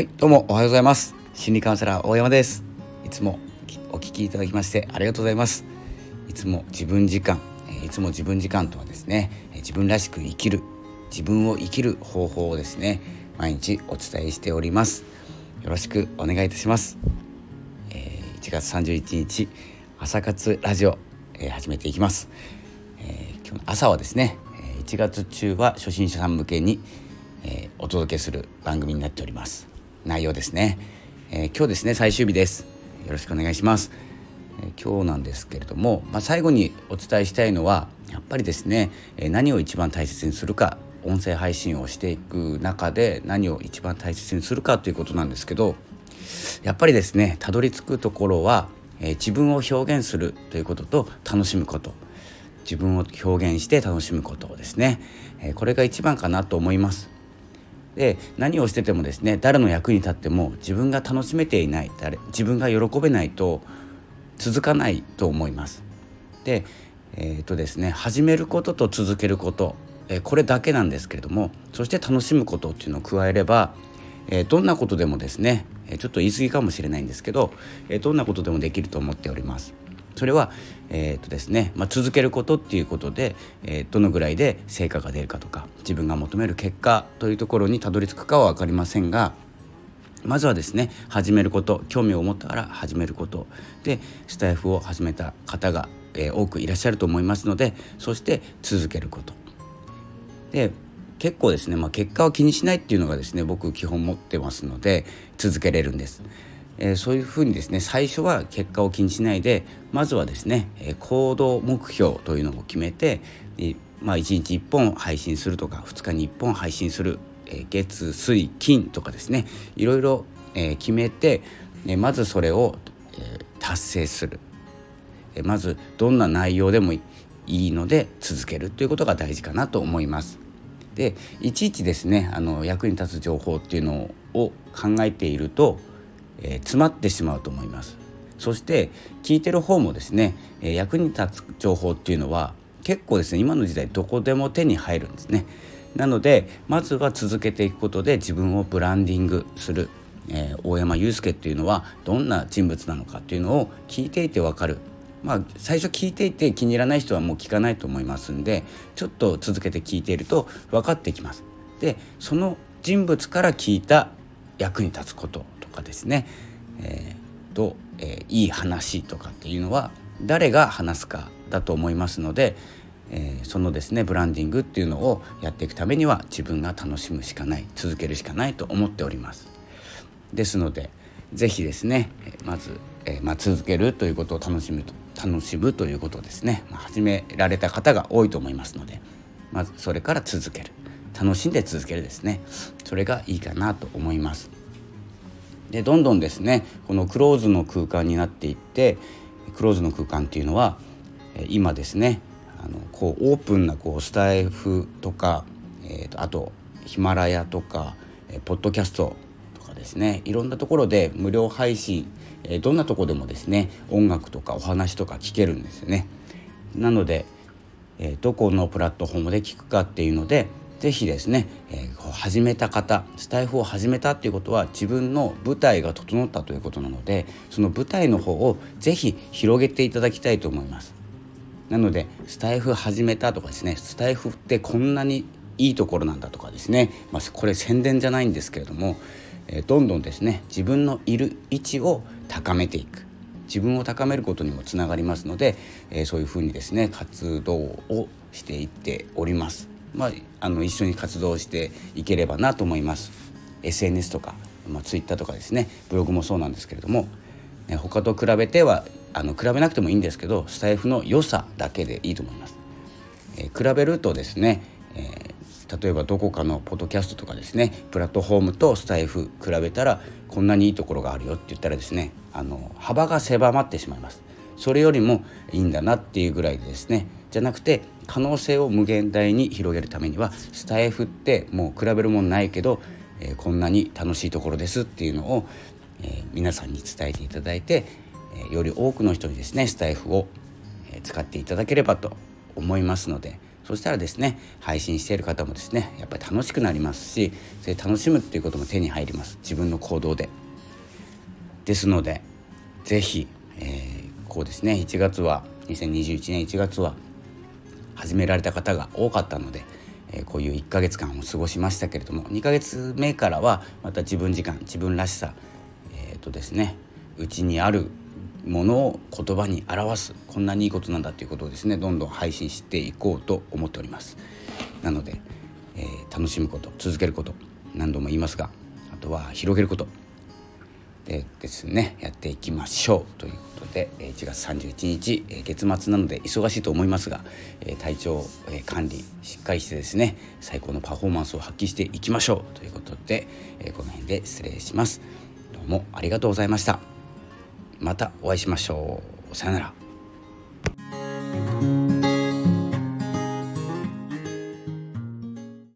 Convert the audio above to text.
はいどうもおはようございます。心理カウンセラー大山です。いつもお聞きいただきましてありがとうございます。いつも自分時間いつも自分時間とはですね自分らしく生きる自分を生きる方法をですね毎日お伝えしております。よろしくお願いいたします、えー、1月31日朝活ラジオ、えー、始めていきます、えー、今日の朝はですね1月中は初心者さん向けに、え、お届けする番組になっております。内容ですね、えー、今日ですね最終日です。よろしくお願いします、えー、今日なんですけれども、まあ、最後にお伝えしたいのはやっぱりですね、え何を一番大切にするか音声配信をしていく中で何を一番大切にするかということなんですけどやっぱりですねたどり着くところは、え自分を表現するということと楽しむこと。自分を表現して楽しむことですね、えこれが一番かなと思います。で何をしててもですね誰の役に立っても自分が楽しめていない誰自分が喜べないと続かないと思いますでえーとですね、始めることと続けること、えー、これだけなんですけれどもそして楽しむことっていうのを加えれば、えー、どんなことでもですね、えちょっと言い過ぎかもしれないんですけど、えどんなことでもできると思っております。それは、えーとですねまあ、続けることっていうことで、えー、どのぐらいで成果が出るかとか自分が求める結果というところにたどり着くかは分かりませんがまずはですね始めること興味を持ったら始めることでスタイフを始めた方が、えー、多くいらっしゃると思いますのでそして続けることで結構ですね、まあ、結果を気にしないっていうのがですね僕基本持ってますので続けれるんです。えー、そういうふうにですね最初は結果を気にしないでまずはですね、えー、行動目標というのを決めて、えー、まあ、1日1本配信するとか2日に1本配信する、え月水金とかですねいろいろ、え決めて、えまずそれを、え達成する、えまずどんな内容でもいいので続けるということが大事かなと思います。でいちいちですねあの役に立つ情報っていうのを考えているとえー、詰まってしまうと思います。そして聞いてる方もですね、え、役に立つ情報っていうのは結構ですね今の時代どこでも手に入るんですね。なのでまずは続けていくことで自分をブランディングする、えー、大山祐介っていうのはどんな人物なのかっていうのを聞いていてわかる。まあ最初聞いていて気に入らない人はもう聞かないと思いますんでちょっと続けて聞いていると分かってきます。でその人物から聞いた役に立つこと。かですね、えー、と、えー、いい話とかっていうのは誰が話すかだと思いますので、えー、そのですねブランディングっていうのをやっていくためには自分が楽しむしかない続けるしかないと思っております。ですので是非ですねまず、えー、まあ、続けるということを楽しむと楽しむということですね、まあ、始められた方が多いと思いますのでまずそれから続ける楽しんで続けるですねそれがいいかなと思います。でどんどんですねこのクローズの空間になっていってクローズの空間っていうのは今ですねあのこうオープンなこうスタイフとか、えーと、あとヒマラヤとか、えー、ポッドキャストとかですねいろんなところで無料配信、えー、どんなとこでもですね音楽とかお話とか聞けるんですよね。なので、えー、どこのプラットフォームで聞くかっていうので是非ですね、えー、始めた方スタイフを始めたっていうことは自分の舞台が整ったということなのでその舞台の方を是非広げていただきたいと思います。なのでスタイフ始めたとかですねスタイフってこんなにいいところなんだとかですね、まあ、これ宣伝じゃないんですけれども、えー、どんどんですね自分のいる位置を高めていく自分を高めることにもつながりますので、えー、そういうふうにですね活動をしていっております。まあ、あの一緒に活動していければなと思います。SNS とか、まあ、Twitter とかですね。ブログもそうなんですけれども、ね、他と比べてはあの比べなくてもいいんですけどスタイフの良さだけでいいと思います、えー、比べるとですね、えー、例えばどこかのポッドキャストとかですね。プラットフォームとスタイフ比べたらこんなにいいところがあるよって言ったらですねあの幅が狭まってしまいます。それよりもいいんだなっていうぐらいでですねじゃなくて可能性を無限大に広げるためにはスタイフってもう比べるもんないけど、えー、こんなに楽しいところですっていうのを、えー、皆さんに伝えていただいて、えー、より多くの人にですねスタイフを、使っていただければと思いますのでそしたらですね配信している方もですねやっぱり楽しくなりますしそれ楽しむっていうことも手に入ります。自分の行動で。ですので是非、えー、こうですね1月は2021年1月は始められた方が多かったので、えー、こういう1ヶ月間を過ごしましたけれども2ヶ月目からはまた自分時間自分らしさえっ、ー、とですねうちにあるものを言葉に表すこんなにいいことなんだということをですねどんどん配信していこうと思っております。なので、えー、楽しむこと続けること何度も言いますがあとは広げること。でですねやっていきましょうということで1月31日月末なので忙しいと思いますが体調管理しっかりしてですね最高のパフォーマンスを発揮していきましょうということでこの辺で失礼します。どうもありがとうございました。またお会いしましょう。さよなら。